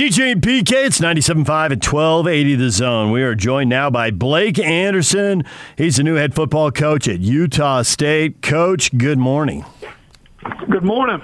DJ and PK, it's 97.5 and 1280 The Zone. We are joined now by Blake Anderson. He's the new head football coach at Utah State. Coach, good morning. Good morning.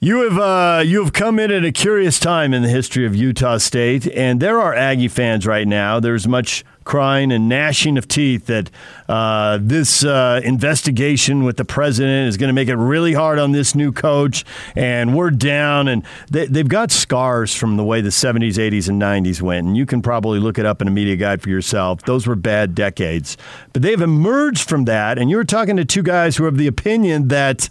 You have uh, you have come in at a curious time in the history of Utah State, and there are Aggie fans right now. There's much crying and gnashing of teeth that uh, this uh, investigation with the president is going to make it really hard on this new coach, and we're down. And they, they've got scars from the way the 70s, 80s, and 90s went, and you can probably look it up in a media guide for yourself. Those were bad decades, but they've emerged from that. And you were talking to two guys who have the opinion that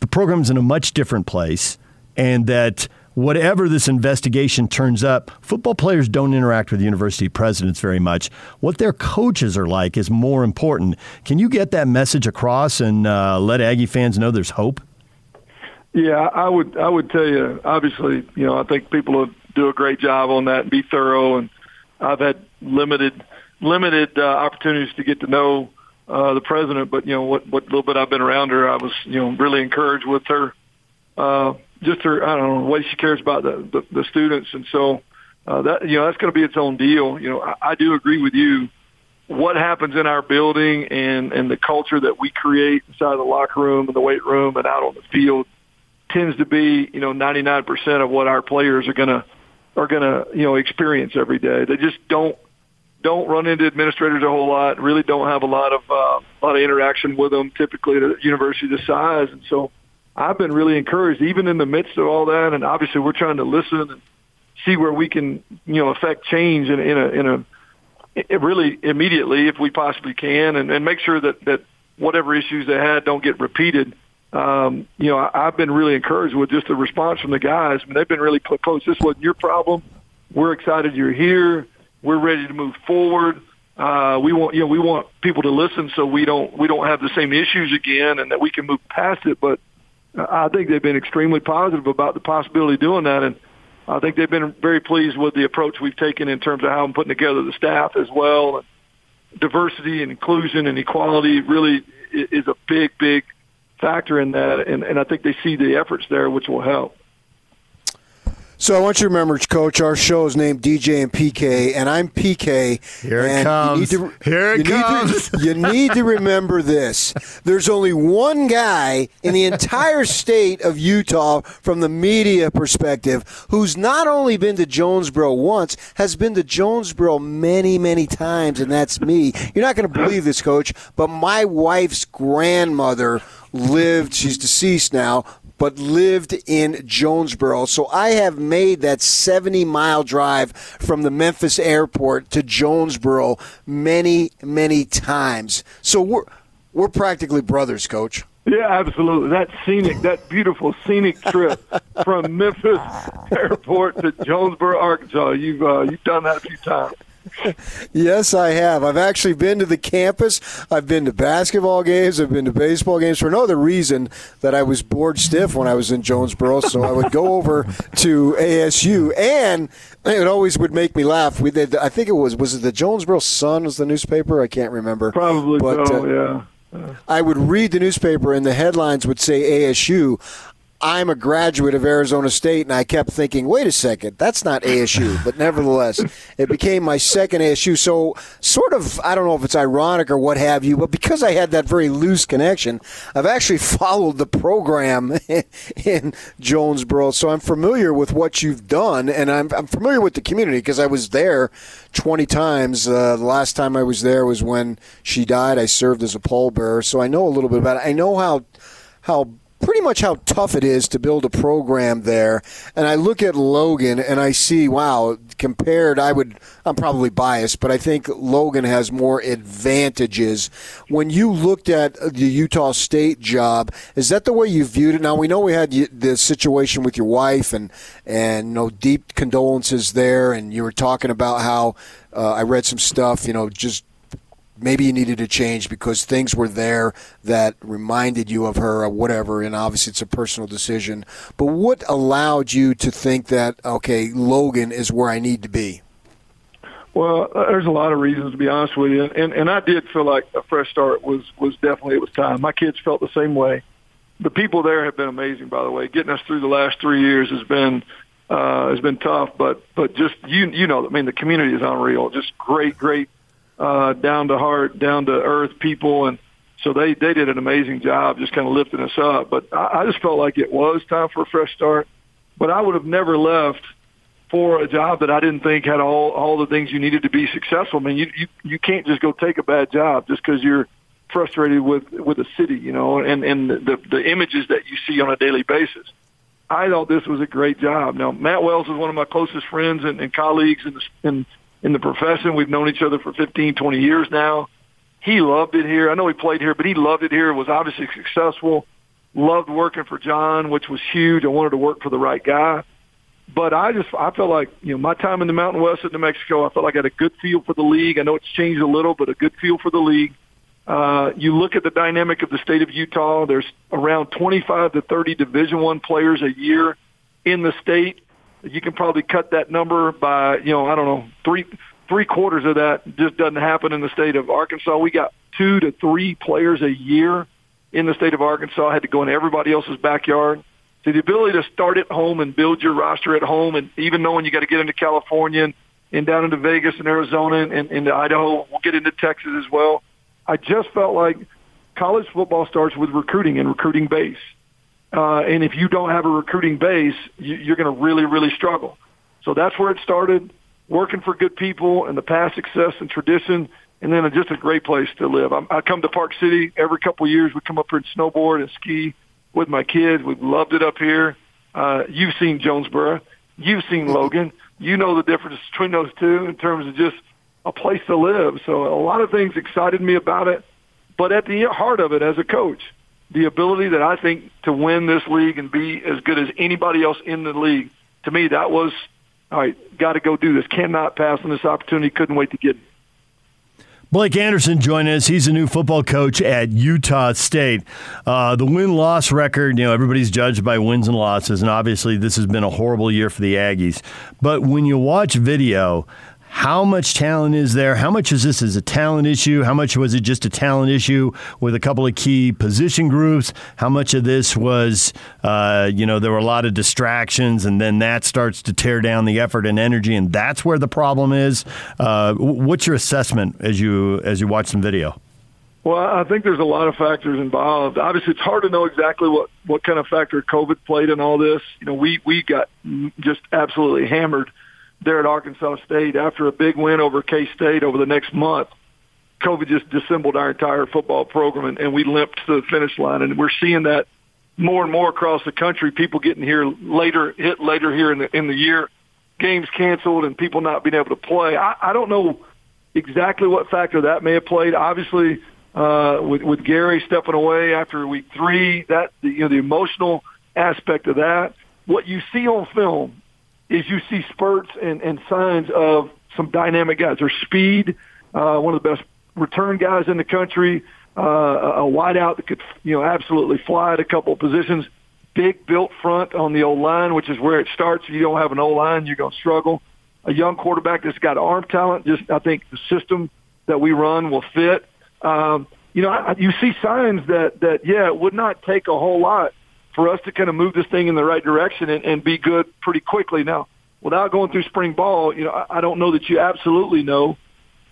the program's in a much different place and that whatever this investigation turns up, football players don't interact with university presidents very much. What their coaches are like is more important. Can you get that message across and uh, let Aggie fans know there's hope? Yeah, I would. I would tell you. Obviously, you know, I think people will do a great job on that and be thorough. And I've had limited limited uh, opportunities to get to know uh, the president, but you know what what little bit I've been around her, I was you know really encouraged with her, uh, just her I don't know the way she cares about the the, the students, and so uh, that you know that's going to be its own deal. You know I, I do agree with you. What happens in our building and and the culture that we create inside the locker room and the weight room and out on the field tends to be you know 99% of what our players are going to are going to you know experience every day. They just don't don't run into administrators a whole lot. Really don't have a lot of uh, a lot of interaction with them. Typically at a university this size, and so I've been really encouraged, even in the midst of all that. And obviously, we're trying to listen and see where we can, you know, affect change in, in a in a it really immediately if we possibly can, and, and make sure that that whatever issues they had don't get repeated. Um, you know, I, I've been really encouraged with just the response from the guys. I mean, they've been really close. This wasn't your problem. We're excited you're here we're ready to move forward. Uh, we want, you know, we want people to listen so we don't, we don't have the same issues again and that we can move past it. But I think they've been extremely positive about the possibility of doing that. And I think they've been very pleased with the approach we've taken in terms of how I'm putting together the staff as well. And diversity and inclusion and equality really is a big, big factor in that. And, and I think they see the efforts there, which will help. So I want you to remember, Coach, our show is named DJ and PK, and I'm PK. Here it comes. To, Here it you comes. Need to, you need to remember this. There's only one guy in the entire state of Utah, from the media perspective, who's not only been to Jonesboro once, has been to Jonesboro many, many times, and that's me. You're not going to believe this, Coach, but my wife's grandmother lived, she's deceased now, but lived in Jonesboro. So I have made that 70 mile drive from the Memphis airport to Jonesboro many, many times. So we're, we're practically brothers, coach. Yeah, absolutely. That scenic, that beautiful scenic trip from Memphis Airport to Jonesboro, Arkansas. You've uh, you've done that a few times yes, I have. I've actually been to the campus. I've been to basketball games. I've been to baseball games for no other reason that I was bored stiff when I was in Jonesboro. So I would go over to ASU, and it always would make me laugh. We did. I think it was was it the Jonesboro Sun was the newspaper. I can't remember. Probably but, so. Uh, yeah. I would read the newspaper, and the headlines would say ASU. I'm a graduate of Arizona State, and I kept thinking, wait a second, that's not ASU. But nevertheless, it became my second ASU. So, sort of, I don't know if it's ironic or what have you, but because I had that very loose connection, I've actually followed the program in Jonesboro. So I'm familiar with what you've done, and I'm, I'm familiar with the community because I was there 20 times. Uh, the last time I was there was when she died. I served as a pallbearer, so I know a little bit about it. I know how how pretty much how tough it is to build a program there. And I look at Logan and I see, wow, compared, I would, I'm probably biased, but I think Logan has more advantages. When you looked at the Utah State job, is that the way you viewed it? Now we know we had the situation with your wife and and you know deep condolences there, and you were talking about how uh, I read some stuff, you know, just maybe you needed to change because things were there that reminded you of her or whatever, and obviously it's a personal decision. But what allowed you to think that, okay, Logan is where I need to be? Well, uh, there's a lot of reasons to be honest with you, and and I did feel like a fresh start was was definitely it was time. My kids felt the same way. the people there have been amazing. By the way, getting us through the last three years has been uh, has been tough, but but just you you know, I mean, the community is unreal. Just great, great, uh, down to heart, down to earth people, and so they they did an amazing job, just kind of lifting us up. But I, I just felt like it was time for a fresh start. But I would have never left for a job that I didn't think had all all the things you needed to be successful. I mean, you you you can't just go take a bad job just because you're frustrated with with the city, you know, and and the the images that you see on a daily basis. I thought this was a great job. Now, Matt Wells is one of my closest friends and, and colleagues in the in in the profession. We've known each other for 15, 20 years now. He loved it here. I know he played here, but he loved it here. Was obviously successful. Loved working for John, which was huge. I wanted to work for the right guy. But I just I felt like you know my time in the Mountain West at New Mexico, I felt like I had a good feel for the league. I know it's changed a little, but a good feel for the league. Uh, you look at the dynamic of the state of Utah. There's around 25 to 30 Division One players a year in the state. You can probably cut that number by you know I don't know three three quarters of that just doesn't happen in the state of Arkansas. We got two to three players a year in the state of Arkansas. Had to go in everybody else's backyard. So the ability to start at home and build your roster at home, and even knowing you got to get into California and, and down into Vegas and Arizona and, and into Idaho, we'll get into Texas as well I just felt like college football starts with recruiting and recruiting base. Uh, and if you don't have a recruiting base, you, you're going to really, really struggle. So that's where it started, working for good people and the past success and tradition, and then just a great place to live. I, I come to Park City every couple of years. We come up here and snowboard and ski with my kids. We've loved it up here. Uh, you've seen Jonesboro. You've seen Logan. You know the difference between those two in terms of just – a place to live. So a lot of things excited me about it. But at the heart of it as a coach, the ability that I think to win this league and be as good as anybody else in the league, to me, that was, all right, got to go do this. Cannot pass on this opportunity. Couldn't wait to get it. Blake Anderson joined us. He's a new football coach at Utah State. Uh, the win loss record, you know, everybody's judged by wins and losses, and obviously this has been a horrible year for the Aggies. But when you watch video, how much talent is there? How much is this as a talent issue? How much was it just a talent issue with a couple of key position groups? How much of this was, uh, you know, there were a lot of distractions, and then that starts to tear down the effort and energy, and that's where the problem is. Uh, what's your assessment as you as you watch some video? Well, I think there's a lot of factors involved. Obviously, it's hard to know exactly what what kind of factor COVID played in all this. You know, we we got just absolutely hammered there at Arkansas State after a big win over K-State over the next month. COVID just dissembled our entire football program and, and we limped to the finish line. And we're seeing that more and more across the country. People getting here later, hit later here in the in the year, games canceled, and people not being able to play. I, I don't know exactly what factor that may have played. Obviously, uh, with with Gary stepping away after week three, that you know the emotional aspect of that. What you see on film is you see spurts and, and signs of some dynamic guys. There's speed, uh, one of the best return guys in the country, uh, a wideout that could, you know, absolutely fly at a couple of positions. Big built front on the O-line, which is where it starts. If you don't have an O-line, you're going to struggle. A young quarterback that's got arm talent. Just I think the system that we run will fit. Um, you know, I, you see signs that that yeah, it would not take a whole lot for us to kind of move this thing in the right direction and, and be good pretty quickly. Now, without going through spring ball, you know, I, I don't know that you absolutely know,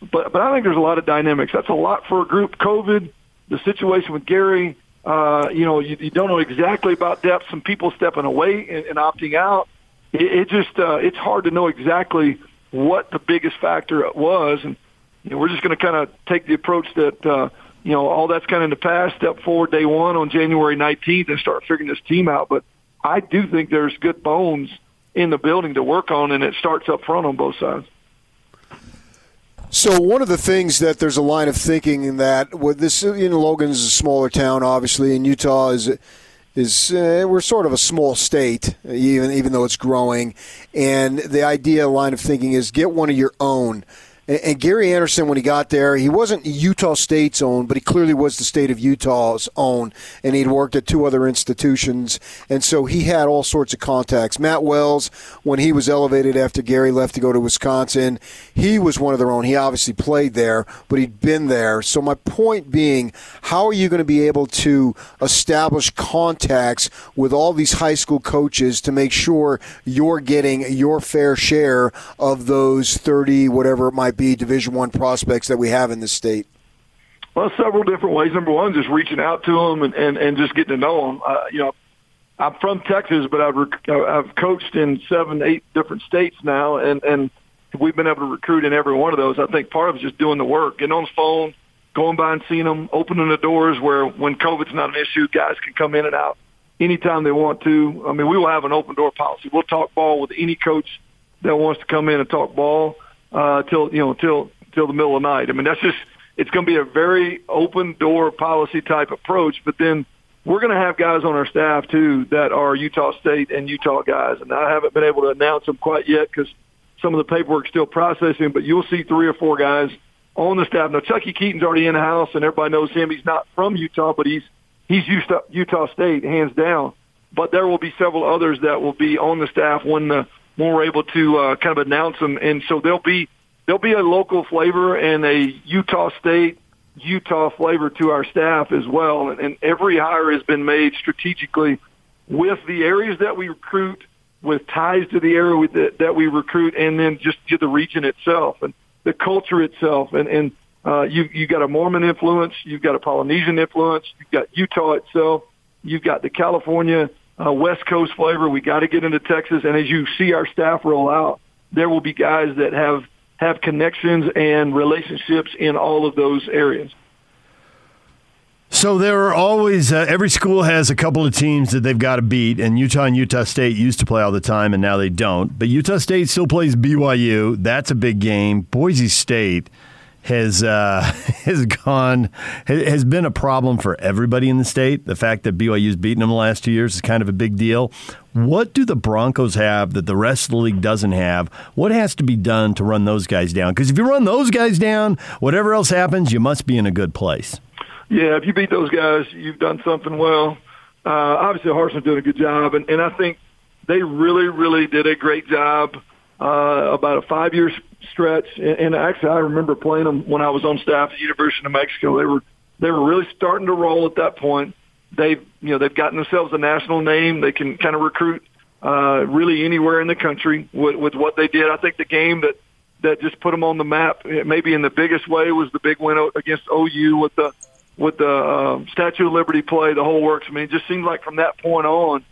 but but I think there's a lot of dynamics. That's a lot for a group. COVID, the situation with Gary, uh, you know, you, you don't know exactly about depth. Some people stepping away and, and opting out. It, it just uh, it's hard to know exactly what the biggest factor was, and you know, we're just going to kind of take the approach that. Uh, you know, all that's kind of in the past. Step forward day one on January 19th and start figuring this team out. But I do think there's good bones in the building to work on, and it starts up front on both sides. So one of the things that there's a line of thinking in that with this, you know, Logan's a smaller town, obviously, and Utah is is uh, we're sort of a small state, even even though it's growing, and the idea line of thinking is get one of your own And, and Gary Anderson, when he got there, he wasn't Utah State's own, but he clearly was the state of Utah's own, and he'd worked at two other institutions, and so he had all sorts of contacts. Matt Wells, when he was elevated after Gary left to go to Wisconsin, he was one of their own. He obviously played there, but he'd been there. So my point being, how are you going to be able to establish contacts with all these high school coaches to make sure you're getting your fair share of those 30 whatever it might be division 1 prospects that we have in the state? Well, several different ways. Number one, just reaching out to them and, and, and just getting to know them. Uh, you know, I'm from Texas, but I've rec- I've coached in seven, eight different states now, and and we've been able to recruit in every one of those. I think part of it's just doing the work, getting on the phone, going by and seeing them, opening the doors where when COVID's not an issue, guys can come in and out anytime they want to. I mean, we will have an open door policy. We'll talk ball with any coach that wants to come in and talk ball uh, till you know till till the middle of the night. I mean, that's just it's going to be a very open door policy type approach. But then we're going to have guys on our staff too that are Utah State and Utah guys, and I haven't been able to announce them quite yet because some of the paperwork's still processing. But you'll see three or four guys on the staff. Now, Chuckie Keeton's already in the house, and everybody knows him. He's not from Utah, but he's he's Utah, Utah State hands down. But there will be several others that will be on the staff when the we're able to uh, kind of announce them, and so there'll be there'll be a local flavor and a Utah State Utah flavor to our staff as well. And, and every hire has been made strategically with the areas that we recruit, with ties to the area that, that we recruit, and then just to the region itself and the culture itself. And, and uh, you you got a Mormon influence, you've got a Polynesian influence, you've got Utah itself, you've got the California uh, West Coast flavor. We got to get into Texas, and as you see our staff roll out, there will be guys that have have connections and relationships in all of those areas. So there are always uh, every school has a couple of teams that they've got to beat, and Utah and Utah State used to play all the time, and now they don't. But Utah State still plays BYU. That's a big game. Boise State has uh, has gone has been a problem for everybody in the state. The fact that BYU's beaten them the last two years is kind of a big deal. What do the Broncos have that the rest of the league doesn't have? What has to be done to run those guys down? Because if you run those guys down, whatever else happens, you must be in a good place. Yeah, if you beat those guys, you've done something well. Uh, obviously, Harsin's doing a good job, and, and I think they really, really did a great job uh, about a five-year stretch. And, and actually, I remember playing them when I was on staff at the University of New Mexico. They were they were really starting to roll at that point. They've you know they've gotten themselves a national name. They can kind of recruit uh, really anywhere in the country with, with what they did. I think the game that that just put them on the map, maybe in the biggest way, was the big win against OU with the with the uh, Statue of Liberty play, the whole works. I mean, it just seems like from that point on,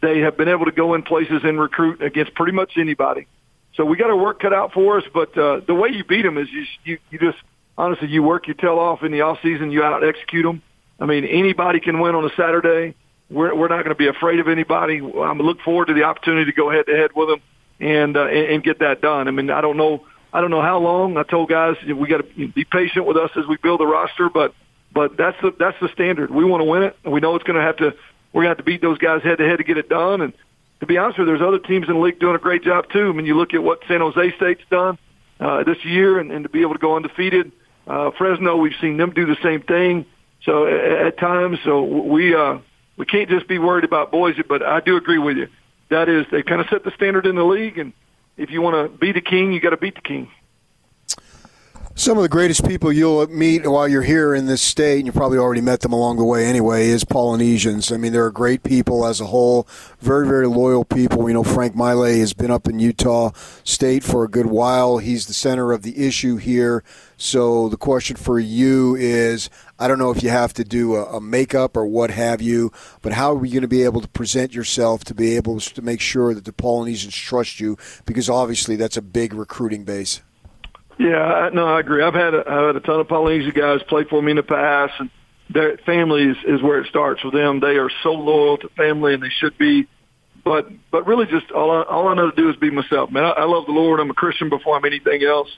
they have been able to go in places and recruit against pretty much anybody. So we got our work cut out for us. But uh, the way you beat them is you, you you just honestly you work your tail off in the off season. You out execute them. I mean, anybody can win on a Saturday. We're we're not going to be afraid of anybody. I'm look forward to the opportunity to go head to head with them and uh, and, and get that done. I mean, I don't know. I don't know how long. I told guys we got to be patient with us as we build the roster, but but that's the that's the standard. We want to win it, we know it's going to have to. We're going to have to beat those guys head to head to get it done. And to be honest with you, there's other teams in the league doing a great job too. I mean, you look at what San Jose State's done uh, this year, and, and to be able to go undefeated. Uh, Fresno, we've seen them do the same thing. So at, at times, so we uh, we can't just be worried about Boise. But I do agree with you. That is, they kind of set the standard in the league, and if you want to be the king, you got to beat the king. Some of the greatest people you'll meet while you're here in this state, and you probably already met them along the way anyway, is Polynesians. I mean, they're a great people as a whole, very, very loyal people. We know Frank Maile has been up in Utah State for a good while. He's the center of the issue here. So the question for you is I don't know if you have to do a, a makeup or what have you, but how are you going to be able to present yourself to be able to make sure that the Polynesians trust you? Because obviously that's a big recruiting base. Yeah, no, I agree. I've had a, I've had a ton of Polynesian guys play for me in the past, and their family is, is where it starts with them. They are so loyal to family, and they should be. But but really, just all I, all I know to do is be myself. Man, I, I love the Lord. I'm a Christian before I'm anything else.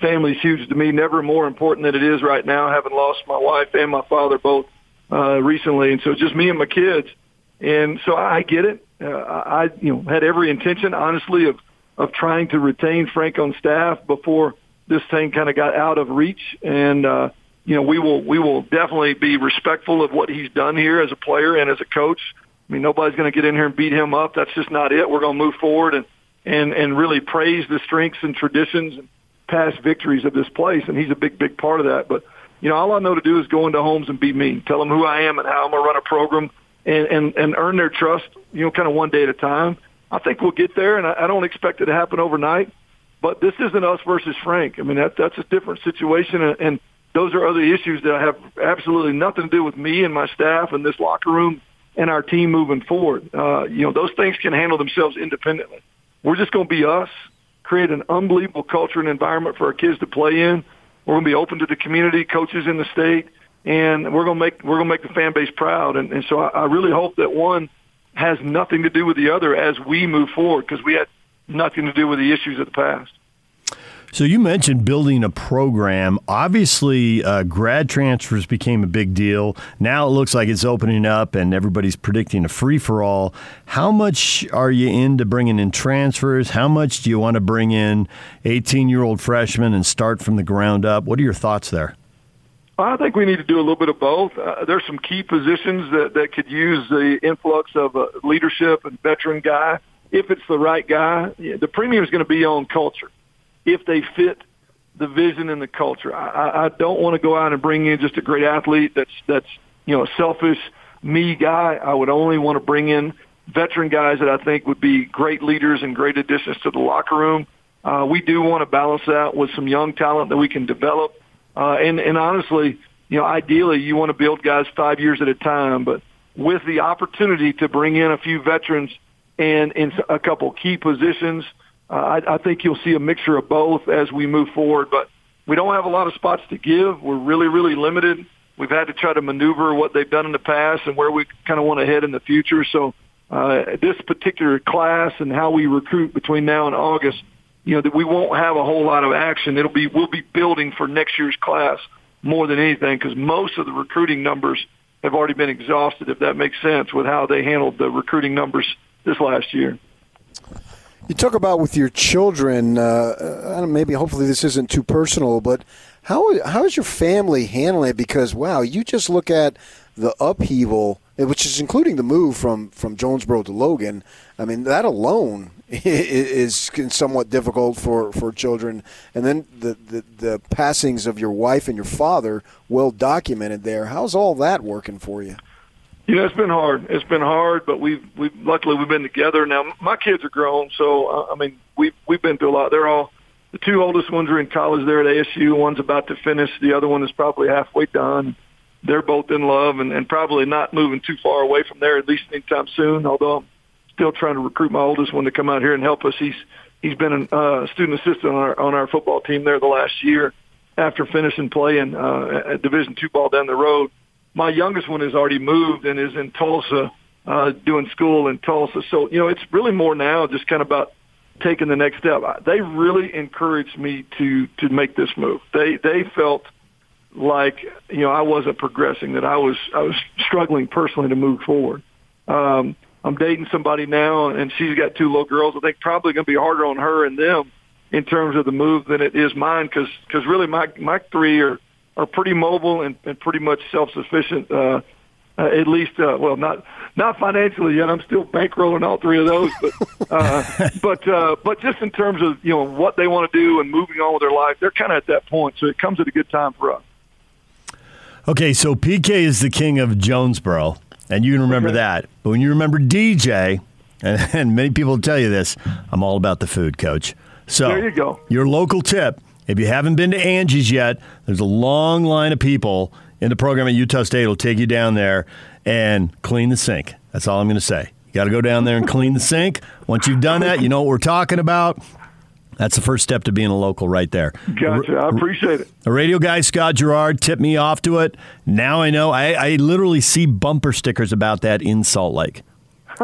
Family's huge to me. Never more important than it is right now. Having lost my wife and my father both uh, recently, and so just me and my kids. And so I get it. Uh, I you know had every intention, honestly, of of trying to retain Frank on staff before this thing kind of got out of reach, and uh, you know we will we will definitely be respectful of what he's done here as a player and as a coach. I mean, nobody's going to get in here and beat him up. That's just not it. We're going to move forward and and and really praise the strengths and traditions and past victories of this place. And he's a big, big part of that. But you know, all I know to do is go into homes and be me, tell them who I am and how I'm going to run a program, and and and earn their trust. You know, kind of one day at a time. I think we'll get there, and I, I don't expect it to happen overnight. But this isn't us versus Frank. I mean, that that's a different situation, and, and those are other issues that have absolutely nothing to do with me and my staff and this locker room and our team moving forward. Uh, you know, those things can handle themselves independently. We're just going to be us, create an unbelievable culture and environment for our kids to play in. We're going to be open to the community, coaches in the state, and we're going to make we're going to make the fan base proud. And, and so I, I really hope that one has nothing to do with the other as we move forward because we had nothing to do with the issues of the past. So you mentioned building a program. Obviously, uh, grad transfers became a big deal. Now it looks like it's opening up, and everybody's predicting a free for all. How much are you into bringing in transfers? How much do you want to bring in 18 year old freshmen and start from the ground up? What are your thoughts there? I think we need to do a little bit of both. Uh, there's some key positions that, that could use the influx of a leadership and veteran guy if it's the right guy. The premium is going to be on culture if they fit the vision and the culture. I, I don't want to go out and bring in just a great athlete that's that's you know a selfish me guy. I would only want to bring in veteran guys that I think would be great leaders and great additions to the locker room. Uh, we do want to balance that with some young talent that we can develop. Uh, and, and honestly, you know, ideally you want to build guys five years at a time, but with the opportunity to bring in a few veterans and in a couple key positions – uh, I, I think you'll see a mixture of both as we move forward. But we don't have a lot of spots to give. We're really, really limited. We've had to try to maneuver what they've done in the past and where we kind of want to head in the future. So uh, this particular class and how we recruit between now and August, you know, that we won't have a whole lot of action. It'll be we'll be building for next year's class more than anything because most of the recruiting numbers have already been exhausted. If that makes sense with how they handled the recruiting numbers this last year. You talk about with your children. Uh, maybe hopefully this isn't too personal, but how how is your family handling it? Because wow, you just look at the upheaval, which is including the move from from Jonesboro to Logan. I mean, that alone is somewhat difficult for, for children. And then the, the, the passings of your wife and your father, well documented there. How's all that working for you? You know, it's been hard. It's been hard, but we've we've luckily we've been together now. My kids are grown, so uh, I mean we've we've been through a lot. They're all the two oldest ones are in college there at ASU. One's about to finish. The other one is probably halfway done. They're both in love and, and probably not moving too far away from there at least anytime soon. Although I'm still trying to recruit my oldest one to come out here and help us. He's he's been a uh, student assistant on our on our football team there the last year after finishing playing uh, at Division two ball down the road my youngest one has already moved and is in Tulsa uh, doing school in Tulsa. So, you know, it's really more now just kind of about taking the next step. They really encouraged me to to make this move. They they felt like you know I wasn't progressing, that I was I was struggling personally to move forward. Um, I'm dating somebody now, and she's got two little girls. I think probably going to be harder on her and them in terms of the move than it is mine, because because really my my three are are pretty mobile and, and pretty much self-sufficient. Uh, uh, at least, uh, well, not not financially yet. I'm still bankrolling all three of those, but uh, but uh, but just in terms of you know what they want to do and moving on with their life, they're kind of at that point. So it comes at a good time for us. Okay, so PK is the king of Jonesboro, and you can remember okay. that. But when you remember DJ, and, and many people tell you this, I'm all about the food, Coach. So there you go. Your local tip if you haven't been to Angie's yet, there's a long line of people in the program at Utah State will take you down there and clean the sink. That's all I'm going to say. You got to go down there and clean the sink. Once you've done that, you know what we're talking about. That's the first step to being a local right there. Gotcha. I appreciate it. A radio guy, Scott Gerard, tipped me off to it. Now I know. I, I literally see bumper stickers about that in Salt Lake.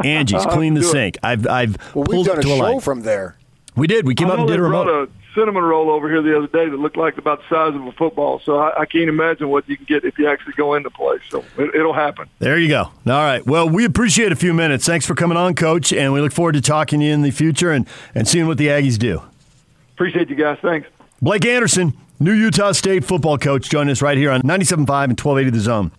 Angie's clean the sink. I've I've well, pulled we've done it to a show light. from there. We did. We came I up and did a remote cinnamon roll over here the other day that looked like about the size of a football. So I, I can't imagine what you can get if you actually go into play. So it, it'll happen. There you go. All right. Well, we appreciate a few minutes. Thanks for coming on, Coach, and we look forward to talking to you in the future and, and seeing what the Aggies do. Appreciate you guys. Thanks. Blake Anderson, new Utah State football coach, joining us right here on 97.5 and 1280 The Zone.